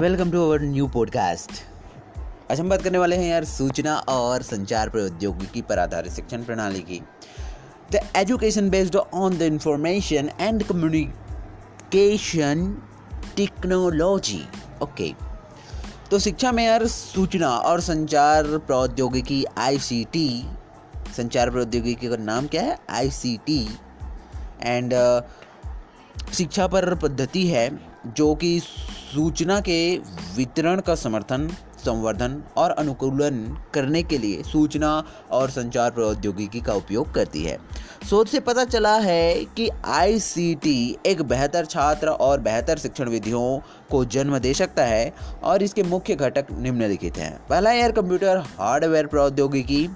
Welcome to our new podcast. आज हम बात करने वाले हैं यार सूचना और संचार प्रौद्योगिकी पर आधारित शिक्षण प्रणाली की। The education based on the information and communication technology okay तो शिक्षा में यार सूचना और संचार प्रौद्योगिकी आईसीटी संचार प्रौद्योगिकी का नाम क्या है? आईसीटी एंड शिक्षा पर पद्धति है जो कि सूचना के वितरण का समर्थन, संवर्धन और अनुकूलन करने के लिए सूचना और संचार प्रौद्योगिकी का उपयोग करती है। शोध से पता चला है कि आईसीटी एक बेहतर छात्र और बेहतर शिक्षण विधियों को जन्म दे सकता है और इसके मुख्य घटक निम्नलिखित हैं। पहला एयर कंप्यूटर हार्डवेयर प्रौद्योगिकी।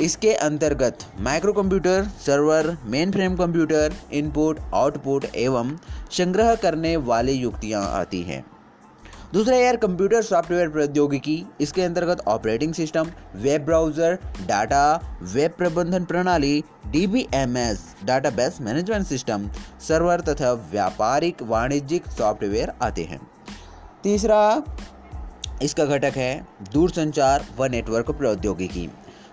इसके अंतर्गत micro computer server mainframe computer input output एवं संग्रह करने वाली युक्तियाँ आती हैं। दूसरा यार कंप्यूटर सॉफ्टवेयर प्रौद्योगिकी। इसके अंतर्गत operating system web browser data web प्रबंधन प्रणाली D B M S database management system server तथा व्यापारिक वाणिज्यिक सॉफ्टवेयर आते हैं। तीसरा, इसका घटक है दूरसंचार व नेटवर्क प्रौद्योगिकी।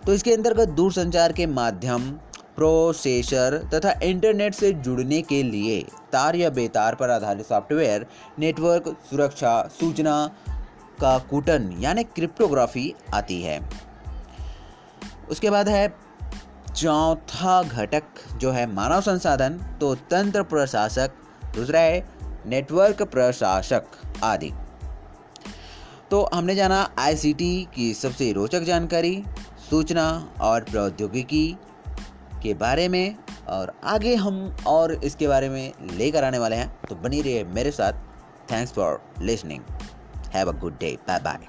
तो इसके अंतर्गत दूरसंचार के माध्यम, प्रोसेसर तथा इंटरनेट से जुड़ने के लिए तार या बेतार पर आधारित सॉफ्टवेयर, नेटवर्क, सुरक्षा, सूचना का कूटन, यानी क्रिप्टोग्राफी आती है। उसके बाद है, चौथा घटक जो है मानव संसाधन तो तंत्र प्रशासक, दूसरा है, नेटवर्क प्रशासक आदि। तो हमने जाना आईसीटी की सबसे रोचक जानकारी सूचना और प्रौद्योगिकी के बारे में और आगे हम और इसके बारे में लेकर आने वाले हैं। तो बनी रहिए मेरे साथ। Thanks for listening have a good day bye bye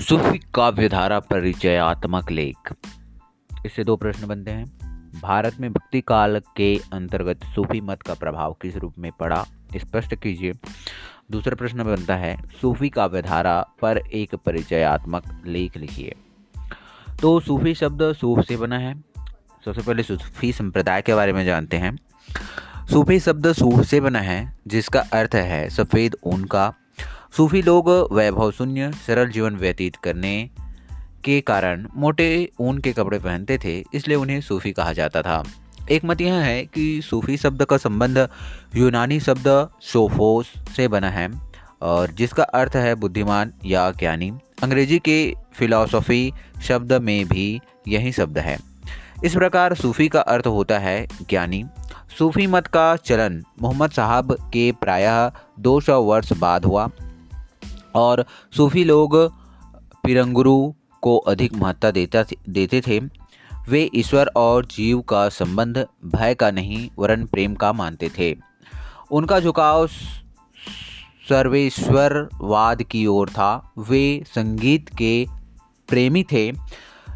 सूफी काव्यधारा परिचयात्मक लेख। इससे दो प्रश्न बनते हैं। भारत में भक्ति काल के अंतर्गत सूफी मत का प्रभाव किस रूप में पड़ा? स्पष्ट कीजिए। दूसरा प्रश्न बनता है, सूफी काव्यधारा पर एक परिचयात्मक लेख लिखिए। तो सूफी शब्द सूफ से बना है। सबसे पहले सूफी संप्रदाय के बारे में जानते हैं। सूफी शब्द सूफ से बना है, जिसका अर्थ है सफ़ेद ऊन का। सूफी लोग वैभव शून्य, सरल जीवन व्यतीत करने के कारण मोटे ऊन के कपड़े पहनते थे, इसलिए उन्हें सूफी कहा जाता था। एक मत यह है कि सूफी शब्द का संबंध यूनानी शब्द सोफोस से बना है, और जिसका अर्थ है बुद्धिमान या ज्ञानी। अंग्रेज़ी के फिलॉसफी शब्द में भी यही शब्द है। इस प्रकार सूफी का अर्थ होता है ज्ञानी। सूफी मत का चलन मोहम्मद साहब के प्रायः 200 वर्ष बाद हुआ, और सूफी लोग पिरंगुरु को अधिक महत्ता देता देते थे, वे ईश्वर और जीव का संबंध, भय का नहीं, वरन प्रेम का मानते थे। उनका झुकाव सर्वेश्वरवाद की ओर था। वे संगीत के प्रेमी थे।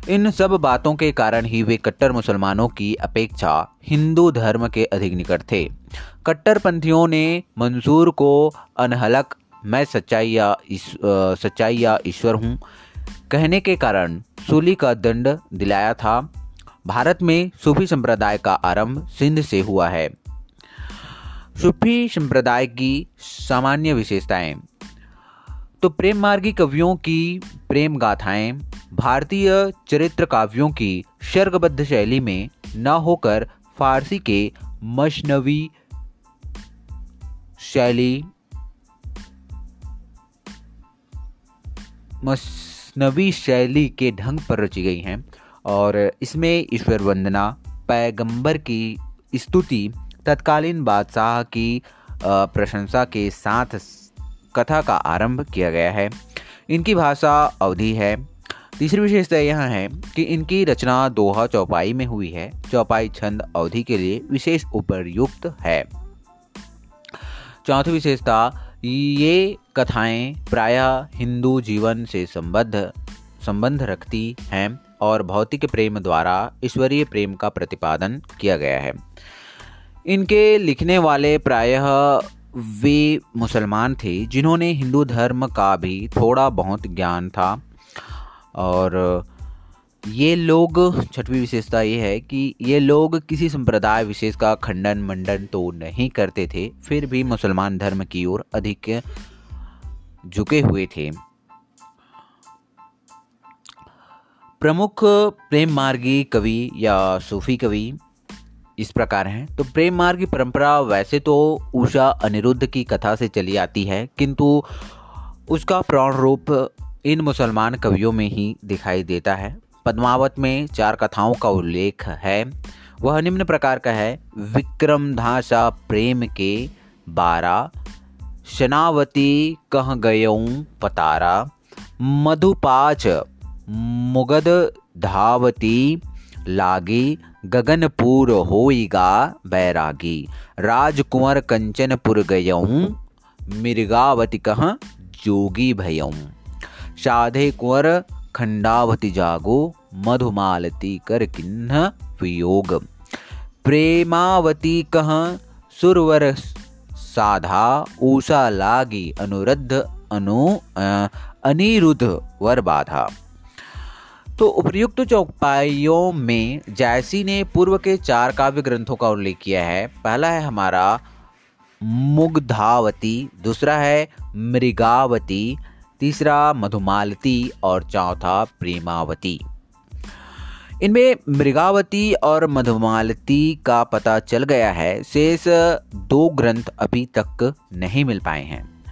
इन सब बातों के कारण ही वे कट्टर मुसलमानों की अपेक्षा हिंदू धर्म के अधिक निकट थे। कट्टरपंथियों ने मंसूर को अनहलक, मैं सच्चाई या सच्चाई या ईश्वर हूँ कहने के कारण सूली का दंड दिलाया था। भारत में सूफी संप्रदाय का आरंभ सिंध से हुआ है। सूफी संप्रदाय की सामान्य विशेषताएँ। तो प्रेम मार्गी कवियों की प्रेम गाथाएँ, भारतीय चरित्र काव्यों की शर्गबद्ध शैली में न होकर फारसी के मशनवी शैली मस नवी शैली के ढंग पर रची गई हैं और इसमें ईश्वर वंदना, पैगंबर की स्तुति, तत्कालीन बादशाह की प्रशंसा के साथ कथा का आरंभ किया गया है। इनकी भाषा अवधि है। तीसरी विशेषता यह है कि इनकी रचना दोहा चौपाई में हुई है। चौपाई छंद अवधि के लिए विशेष उपयुक्त है। चौथी विशेषता ये कथाएँ प्रायः हिंदू जीवन से संबद्ध, संबंध रखती हैं और भौतिक प्रेम द्वारा ईश्वरीय प्रेम का प्रतिपादन किया गया है। इनके लिखने वाले प्रायः वे मुसलमान थे जिन्होंने हिंदू धर्म का भी थोड़ा बहुत ज्ञान था और ये लोग, छठवीं विशेषता ये है कि ये लोग किसी संप्रदाय विशेष का खंडन, मंडन तो नहीं करते थे, फिर भी मुसलमान धर्म की ओर अधिक झुके हुए थे। प्रमुख प्रेम मार्गी कवि या सूफी कवि इस प्रकार हैं। तो प्रेम मार्ग की परंपरा वैसे तो उषा अनिरुद्ध की कथा से चली आती है, किंतु उसका प्राण रूप इन मुसलमान कवियों में ही दिखाई देता है। पद्मावत में चार कथाओं का उल्लेख है। वह निम्न प्रकार का है। विक्रम धासा प्रेम के बारह शनावती कह गयऊ पतारा, मधुपाच मुगद धावती, लागी गगनपुर होइगा बैरागी, राजकुंवर कंचनपुर गयऊँ मिर्गावती कह जोगी भयऊँ। साधे कुंवर खंडावती जागो मधुमालती कर किन्ह वियोग। प्रेमावती कह सुरवर साधा ऊषा लागी अनुरुद्ध अनु अनिरुद्ध वर बाधा। तो उपर्युक्त चौपाइयों में जैसी ने पूर्व के चार काव्य ग्रंथों का उल्लेख किया है, पहला है हमारा मुग्धावती, दूसरा है मृगावती तीसरा मधुमालती और चौथा प्रेमावती। इनमें मृगावती और मधुमालती का पता चल गया है। शेष दो ग्रंथ अभी तक नहीं मिल पाए हैं।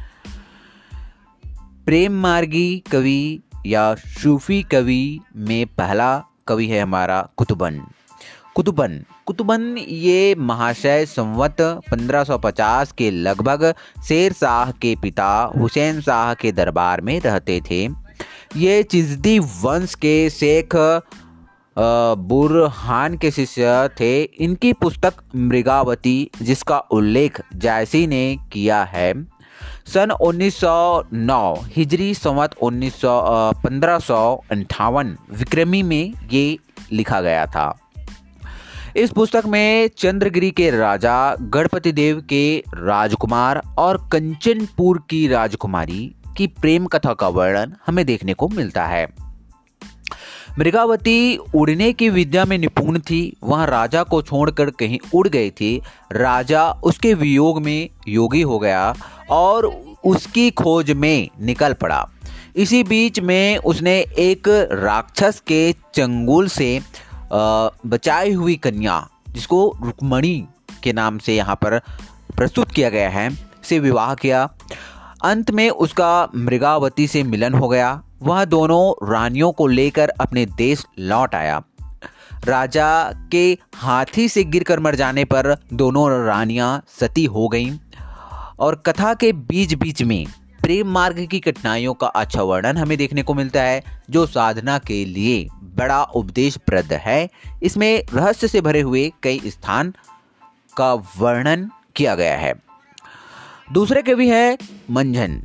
प्रेम मार्गी कवि या सूफी कवि में पहला कवि है हमारा कुतुबन। कुतुबन। कुतुबन ये महाशय संवत 1550 के लगभग शेर शाह के पिता हुसैन शाह के दरबार में रहते थे। ये चिजदी वंश के शेख बुरहान के शिष्य थे। इनकी पुस्तक मृगावती, जिसका उल्लेख जायसी ने किया है। सन 1909 हिजरी संवत उन्नीस पंद्रह विक्रमी में ये लिखा गया था। इस पुस्तक में चंद्रगिरी के राजा, गणपति देव के राजकुमार और कंचनपुर की राजकुमारी की प्रेम कथा का वर्णन हमें देखने को मिलता है। मृगावती उड़ने की विद्या में निपुण थी। वह राजा को छोड़कर कहीं उड़ गई थी। राजा उसके वियोग में योगी हो गया और उसकी खोज में निकल पड़ा। इसी बीच में उसने एक राक्षस के चंगुल से बचाई हुई कन्या, जिसको रुक्मणी के नाम से यहाँ पर प्रस्तुत किया गया है, से विवाह किया। अंत में उसका मृगावती से मिलन हो गया। वह दोनों रानियों को लेकर अपने देश लौट आया। राजा के हाथी से गिरकर मर जाने पर दोनों रानियाँ सती हो गईं और कथा के बीच बीच में प्रेम मार्ग की कठिनाइयों का अच्छा वर्णन हमें देखने को मिलता है, जो साधना के लिए बड़ा उपदेश प्रद है। इसमें रहस्य से भरे हुए कई स्थान का वर्णन किया गया है। दूसरे कवि है मंझन।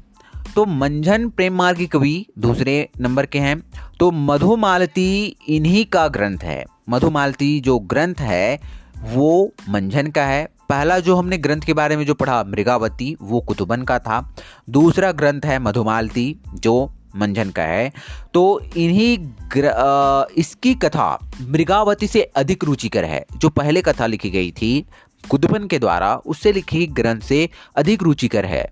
तो मंझन प्रेम मार्ग की कवि दूसरे नंबर के हैं। तो मधुमालती इन्हीं का ग्रंथ है। मधुमालती जो ग्रंथ है, वो मंझन का है। पहला जो हमने ग्रंथ के बारे में जो पढ़ा, मृगावती, वो कुतुबन का था। दूसरा ग्रंथ है मधुमालती, जो मंझन का है। तो इन्हीं इसकी कथा मृगावती से अधिक रुचिकर है, जो पहले कथा लिखी गई थी कुतुबन के द्वारा, उससे लिखी ग्रंथ से अधिक रुचिकर है।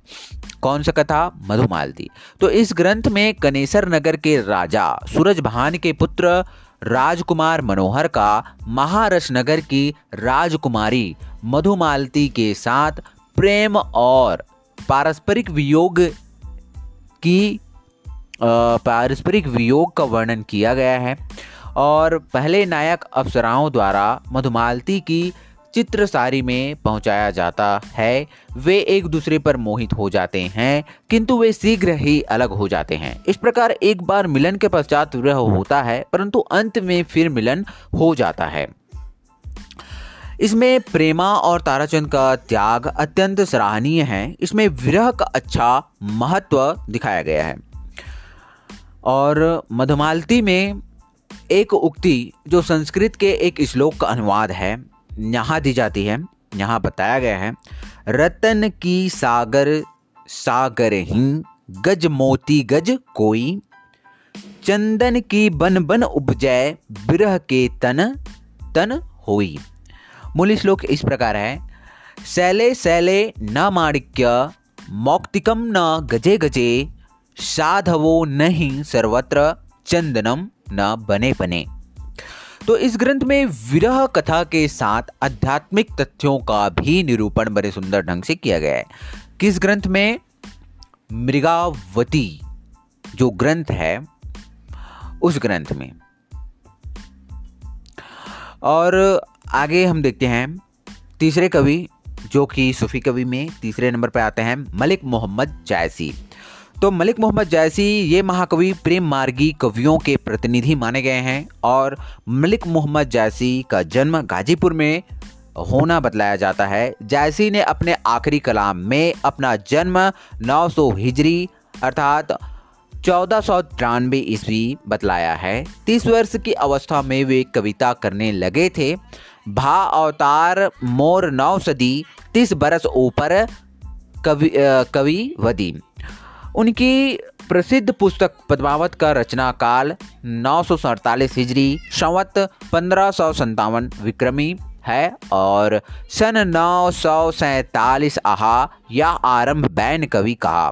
कौन सा कथा? मधुमालती। तो इस ग्रंथ में कनेसर नगर के राजा, सूरज भान के पुत्र, राजकुमार मनोहर का महारस नगर की राजकुमारी मधुमालती के साथ प्रेम और पारस्परिक वियोग की पारस्परिक वियोग का वर्णन किया गया है। और पहले नायक अप्सराओं द्वारा मधुमालती की चित्रसारी में पहुँचाया जाता है। वे एक दूसरे पर मोहित हो जाते हैं, किंतु वे शीघ्र ही अलग हो जाते हैं। इस प्रकार एक बार मिलन के पश्चात विरह होता है, परंतु अंत में फिर मिलन हो जाता है। इसमें प्रेमा और ताराचंद का त्याग अत्यंत सराहनीय है। इसमें विरह का अच्छा महत्व दिखाया गया है। और मधुमालती में एक उक्ति जो संस्कृत के एक श्लोक का अनुवाद है, यहाँ दी जाती है, यहाँ बताया गया है, रतन की सागर सागर ही गज मोती गज कोई, चंदन की बन बन उपजय बिरह के तन तन होई। मूल श्लोक इस प्रकार है शैले शैले न माणिक्य, मौक्तिकम न गजे गजे साधवो नहीं सर्वत्र चंदनम न बने बने तो इस ग्रंथ में विरह कथा के साथ आध्यात्मिक तथ्यों का भी निरूपण बड़े सुंदर ढंग से किया गया है। किस ग्रंथ में? मृगावती जो ग्रंथ है, उस ग्रंथ में। और आगे हम देखते हैं तीसरे कवि, जो कि सूफी कवि में तीसरे नंबर पर आते हैं, मलिक मोहम्मद जायसी। तो मलिक मोहम्मद जायसी ये महाकवि प्रेम मार्गी कवियों के प्रतिनिधि माने गए हैं और मलिक मोहम्मद जायसी का जन्म गाजीपुर में होना बतलाया जाता है। जायसी ने अपने आखिरी कलाम में अपना जन्म 900 हिजरी अर्थात चौदह सौ तिरानवे ईस्वी बतलाया है। तीस वर्ष की अवस्था में वे कविता करने लगे थे। भा अवतार मोर नौ सदी, तीस बरस ऊपर कवि कवि वदी। उनकी प्रसिद्ध पुस्तक पद्मावत का रचना काल नौ सौ सड़तालीस हिजरी, संवत पंद्रह विक्रमी है और सन नौ सौ सैतालीस आहा या आरंभ बैन कवि कहा।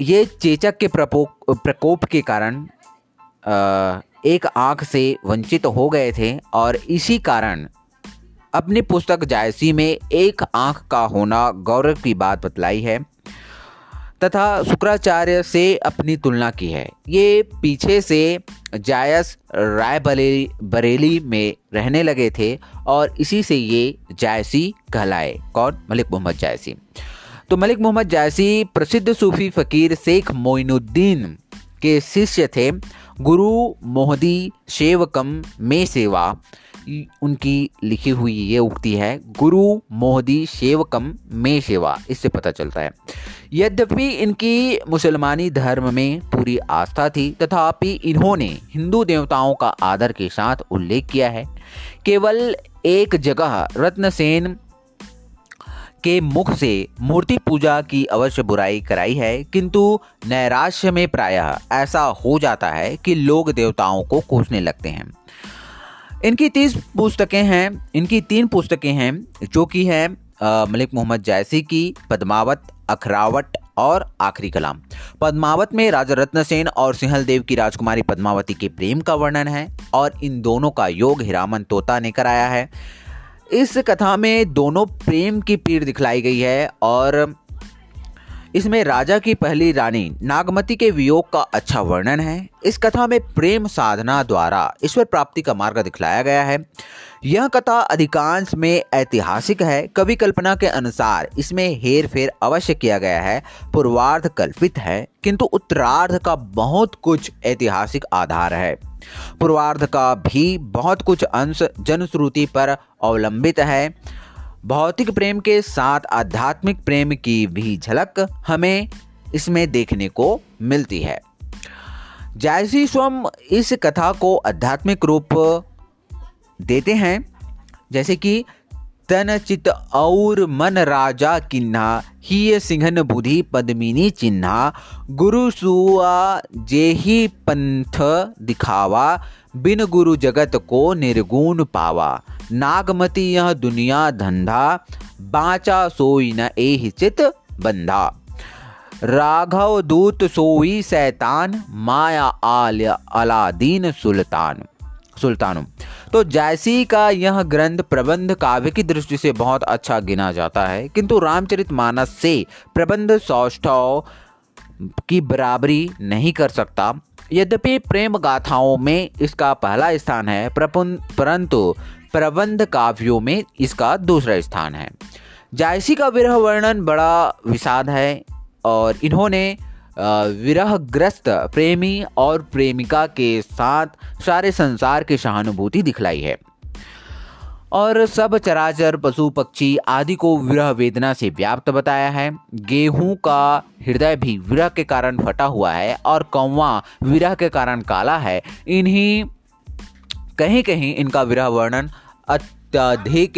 ये चेचक के प्रकोप के कारण एक आँख से वंचित हो गए थे और इसी कारण अपनी पुस्तक जायसी में एक आँख का होना गौरव की बात बतलाई है। तथा शुक्राचार्य से अपनी तुलना की है। ये पीछे से जायस राय बरेली बरेली में रहने लगे थे और इसी से ये जायसी कहलाए। कौन? मलिक मोहम्मद जायसी। तो मलिक मोहम्मद जायसी प्रसिद्ध सूफी फकीर शेख मोइनुद्दीन के शिष्य थे। गुरु मोहदी शेवकम में सेवा उनकी लिखी हुई ये उक्ति है, गुरु मोहदी शेवकम में सेवा इससे पता चलता है। यद्यपि इनकी मुसलमानी धर्म में पूरी आस्था थी, तथापि इन्होंने हिंदू देवताओं का आदर के साथ उल्लेख किया है। केवल एक जगह रत्नसेन के मुख से मूर्ति पूजा की अवश्य बुराई कराई है, किंतु नैराश्य में प्रायः ऐसा हो जाता है कि लोग देवताओं को कोसने लगते हैं। इनकी तीस पुस्तकें हैं, इनकी तीन पुस्तकें हैं, जो कि है मलिक मोहम्मद जैसी की, पद्मावत, अखरावट और आखिरी कलाम। पद्मावत में राजा रत्न सेन और सिंहल देव की राजकुमारी पद्मावती के प्रेम का वर्णन है और इन दोनों का योग हिरामन तोता ने कराया है। इस कथा में दोनों प्रेम की पीड़ दिखलाई गई है और इसमें राजा की पहली रानी नागमती के वियोग का अच्छा वर्णन है। इस कथा में प्रेम साधना द्वारा ईश्वर प्राप्ति का मार्ग दिखलाया गया है। यह कथा अधिकांश में ऐतिहासिक है। कवि कल्पना के अनुसार इसमें हेर फेर अवश्य किया गया है। पूर्वार्ध कल्पित है, किंतु उत्तरार्ध का बहुत कुछ ऐतिहासिक आधार है। पूर्वार्ध का भी बहुत कुछ अंश जनश्रुति पर अवलंबित है। भौतिक प्रेम के साथ आध्यात्मिक प्रेम की भी झलक हमें इसमें देखने को मिलती है। जायसी स्वयं इस कथा को आध्यात्मिक रूप देते हैं, जैसे कि तन चित और मन राजा किन्हा ही सिंहन बुधि पद्मिनी चिन्हा, गुरु सुआ जेही पंथ दिखावा, बिन गुरु जगत को निर्गुण पावा। नागमती यह दुनिया धंधा बाचा सोई न एहि चित बंधा राघव दूत सोई सैतान, माया आल्य अलादीन सुल्तान सुल्तान। तो जैसी का यह ग्रंथ प्रबंध काव्य की दृष्टि से बहुत अच्छा गिना जाता है, किंतु रामचरित मानस से प्रबंध सौष्ठव की बराबरी नहीं कर सकता। यद्यपि प्रेम गाथाओं में इसका पहला स्थान है परंतु प्रबंध काव्यों में इसका दूसरा स्थान है। जायसी का विरह वर्णन बड़ा विषाद है और इन्होंने विरहग्रस्त प्रेमी और प्रेमिका के साथ सारे संसार की सहानुभूति दिखलाई है। और सब चराचर, पशु, पक्षी आदि को विरह वेदना से व्याप्त बताया है। गेहूँ का हृदय भी विरह के कारण फटा हुआ है और कौवा विरह के कारण काला है। इन्हीं कहीं कहीं इनका विरह वर्णन अत्यधिक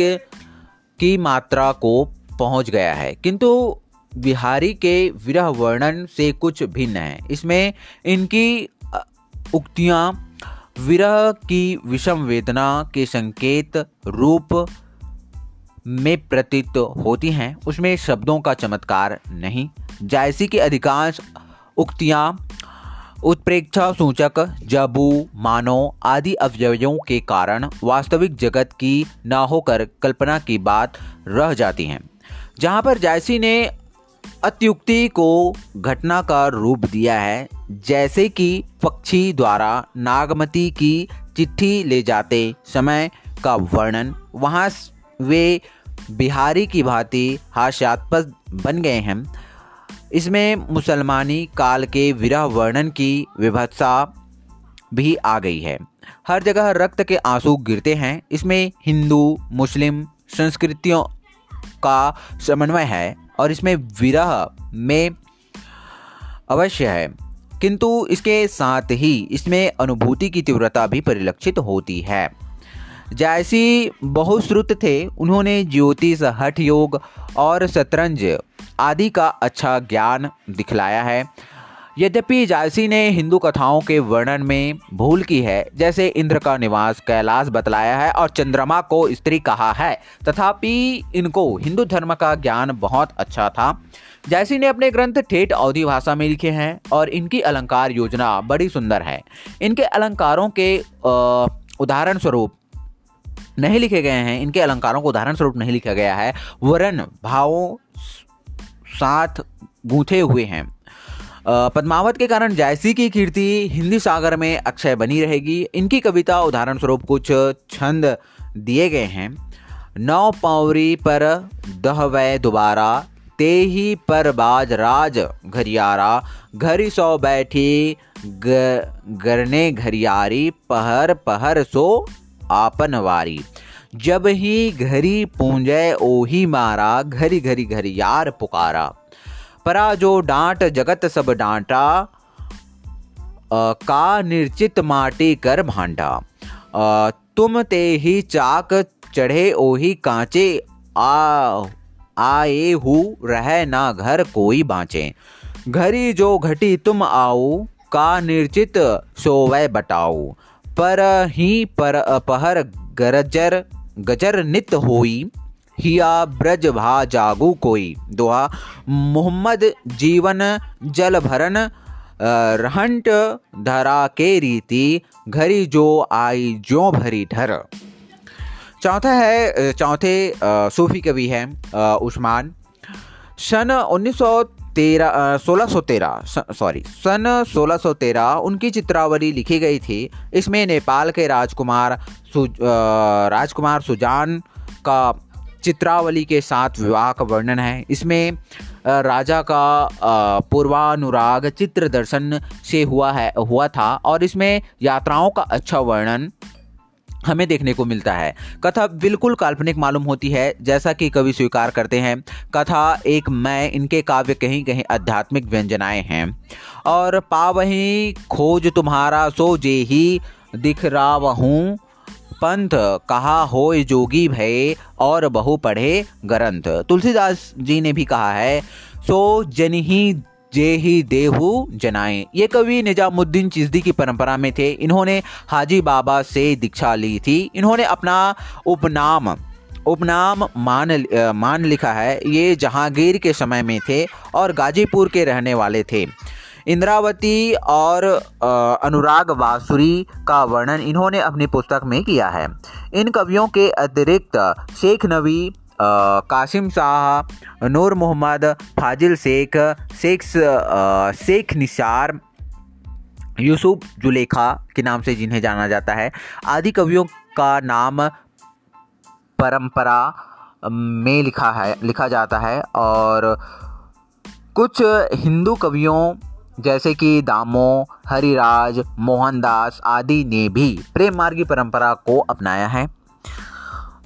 की मात्रा को पहुँच गया है। किंतु बिहारी के विरह वर्णन से कुछ भिन्न है। इसमें इनकी उक्तियाँ विरह की विषम वेदना के संकेत रूप में प्रतीत होती हैं। उसमें शब्दों का चमत्कार नहीं। जायसी की अधिकांश उक्तियाँ उत्प्रेक्षा सूचक, जबू, मानो आदि अवयवों के कारण वास्तविक जगत की न होकर कल्पना की बात रह जाती है। जहाँ पर जायसी ने अत्युक्ति को घटना का रूप दिया है, जैसे कि पक्षी द्वारा नागमती की चिट्ठी ले जाते समय का वर्णन, वहाँ वे बिहारी की भांति हास्यास्पद बन गए हैं। इसमें मुसलमानी काल के विरह वर्णन की विभत्सा भी आ गई है। हर जगह रक्त के आँसू गिरते हैं। इसमें हिंदू, मुस्लिम संस्कृतियों का समन्वय है और इसमें विरह में अवश्य है। किंतु इसके साथ ही इसमें अनुभूति की तीव्रता भी परिलक्षित होती है। जैसी बहुश्रुत थे, उन्होंने ज्योतिष, हठ योग और शतरंज आदि का अच्छा ज्ञान दिखलाया है। यद्यपि जायसी ने हिंदू कथाओं के वर्णन में भूल की है, जैसे इंद्र का निवास कैलाश बतलाया है और चंद्रमा को स्त्री कहा है, तथापि इनको हिंदू धर्म का ज्ञान बहुत अच्छा था। जैसी ने अपने ग्रंथ ठेठ अवधि भाषा में लिखे हैं और इनकी अलंकार योजना बड़ी सुंदर है। इनके अलंकारों के उदाहरण स्वरूप नहीं लिखे गए हैं। इनके अलंकारों को उदाहरण स्वरूप नहीं लिखा गया है। वरन भावों साथ गूंथे हुए हैं। पद्मावत के कारण जायसी की कीर्ति हिंदी सागर में अक्षय बनी रहेगी। इनकी कविता उदाहरण स्वरूप कुछ छंद दिए गए हैं। नौ पावरी पर दहवै दोबारा ते ही पर बाज राज घरियारा। घरी सौ बैठी गरने घरियारी, पहर पहर सो आपनवारी जब ही घरी पूंजय ओही मारा, घरी घरी घरी यार पुकारा। परा जो डांट जगत सब डांटा का निर्चित माटी कर भांडा। तुम ते ही चाक चढ़े ओही कांचे, आ, आए हु रह ना घर कोई बाँचे। घरी जो घटी तुम आओ, का निर्चित सोवै बताओ पर ही पर पहर गरजर गजर नित होई, हिया ब्रज भा जागू कोई। दोहा, मोहम्मद जीवन जल भरन रहंट धरा के रीति, घरी जो आई जो भरी ठर। चौथा है चौथे सूफी कवि है उस्मान। सन उन्नीस सौ तेरह सोलह सौ तेरह सॉरी सन सोलह सौ तेरह उनकी चित्रावली लिखी गई थी। इसमें नेपाल के राजकुमार सु, राजकुमार सुजान का चित्रावली के साथ विवाह का वर्णन है। इसमें राजा का पूर्वानुराग चित्र दर्शन से हुआ है हुआ था और इसमें यात्राओं का अच्छा वर्णन हमें देखने को मिलता है। कथा बिल्कुल काल्पनिक मालूम होती है, जैसा कि कवि स्वीकार करते हैं। कथा एक मैं, इनके काव्य कहीं कहीं आध्यात्मिक व्यंजनाएँ हैं। और पावही, खोज तुम्हारा, सो जे ही दिख रहा हूँ पंथ, कहा हो जोगी भय, और बहु पढ़े ग्रंथ। तुलसीदास जी ने भी कहा है, सो जन ही जे ही देहु जनाए। ये कवि निजामुद्दीन चिश्ती की परंपरा में थे। इन्होंने हाजी बाबा से दीक्षा ली थी। इन्होंने अपना उपनाम उपनाम मान मान लिखा है। ये जहांगीर के समय में थे और गाजीपुर के रहने वाले थे। इंद्रावती और अनुराग बासुरी का वर्णन इन्होंने अपनी पुस्तक में किया है। इन कवियों के अतिरिक्त शेख नबी कासिम शाह, नूर मोहम्मद, फाजिल शेख शेख शेख निसार, यूसुफ जुलेखा के नाम से जिन्हें जाना जाता है। आदि कवियों का नाम परंपरा में लिखा है, लिखा जाता है और कुछ हिंदू कवियों जैसे कि दामो, हरिराज, मोहनदास आदि ने भी प्रेम मार्गी परंपरा को अपनाया है।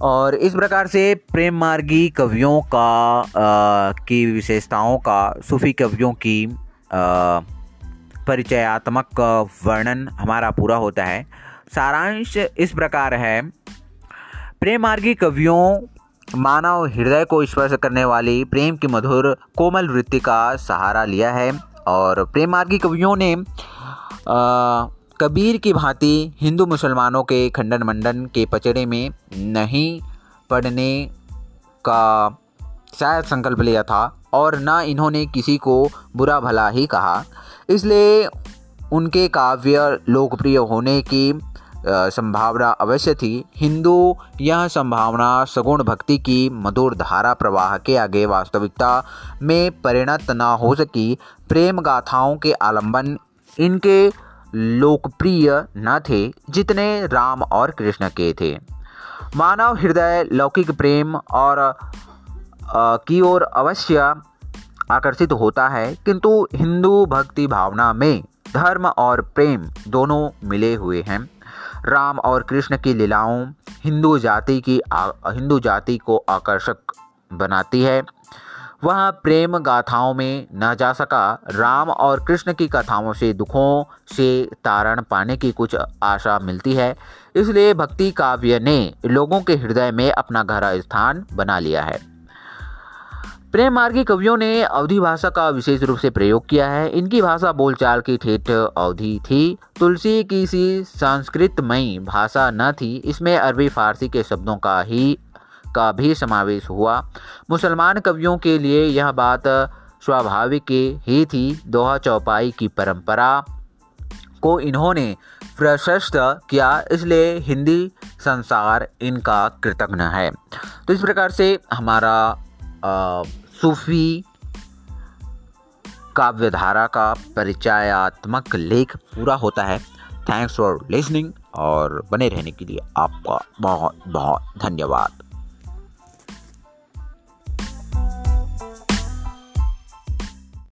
और इस प्रकार से प्रेम मार्गी कवियों का आ, की विशेषताओं का सूफी कवियों की परिचयात्मक वर्णन हमारा पूरा होता है। सारांश इस प्रकार है। प्रेम मार्गी कवियों मानव हृदय को स्पर्श करने वाली प्रेम की मधुर कोमल वृत्ति का सहारा लिया है। और प्रेम मार्गी कवियों ने आ, कबीर की भांति हिंदू मुसलमानों के खंडन मंडन के पचड़े में नहीं पढ़ने का शायद संकल्प लिया था और न इन्होंने किसी को बुरा भला ही कहा। इसलिए उनके काव्य लोकप्रिय होने की संभावना अवश्य थी। हिंदू यह संभावना सगुण भक्ति की मधुर धारा प्रवाह के आगे वास्तविकता में परिणत न हो सकी। प्रेम गाथाओं के आलंबन इनके लोकप्रिय न थे जितने राम और कृष्ण के थे। मानव हृदय, लौकिक प्रेम और की ओर अवश्य आकर्षित होता है, किंतु हिंदू भक्ति भावना में धर्म और प्रेम दोनों मिले हुए हैं। राम और कृष्ण की लीलाओं हिंदू जाति की हिंदू जाति को आकर्षक बनाती है। वह प्रेम गाथाओं में न जा सका। राम और कृष्ण की कथाओं से, दुखों से तारण पाने की कुछ आशा मिलती है। इसलिए भक्ति काव्य ने लोगों के हृदय में अपना गहरा स्थान बना लिया है। प्रेम मार्गी कवियों ने अवधि भाषा का विशेष रूप से प्रयोग किया है। इनकी भाषा बोलचाल की ठेठ अवधि थी। तुलसी की सी संस्कृतमयी भाषा न थी। इसमें अरबी, फारसी के शब्दों का ही का भी समावेश हुआ। मुसलमान कवियों के लिए यह बात स्वाभाविक ही थी। दोहा चौपाई की परंपरा को इन्होंने प्रशस्त किया इसलिए हिंदी संसार इनका कृतज्ञ है। तो इस प्रकार से हमारा आ, सूफी काव्यधारा का परिचयात्मक लेख पूरा होता है। थैंक्स फॉर लिसनिंग और बने रहने के लिए आपका बहुत बहुत धन्यवाद।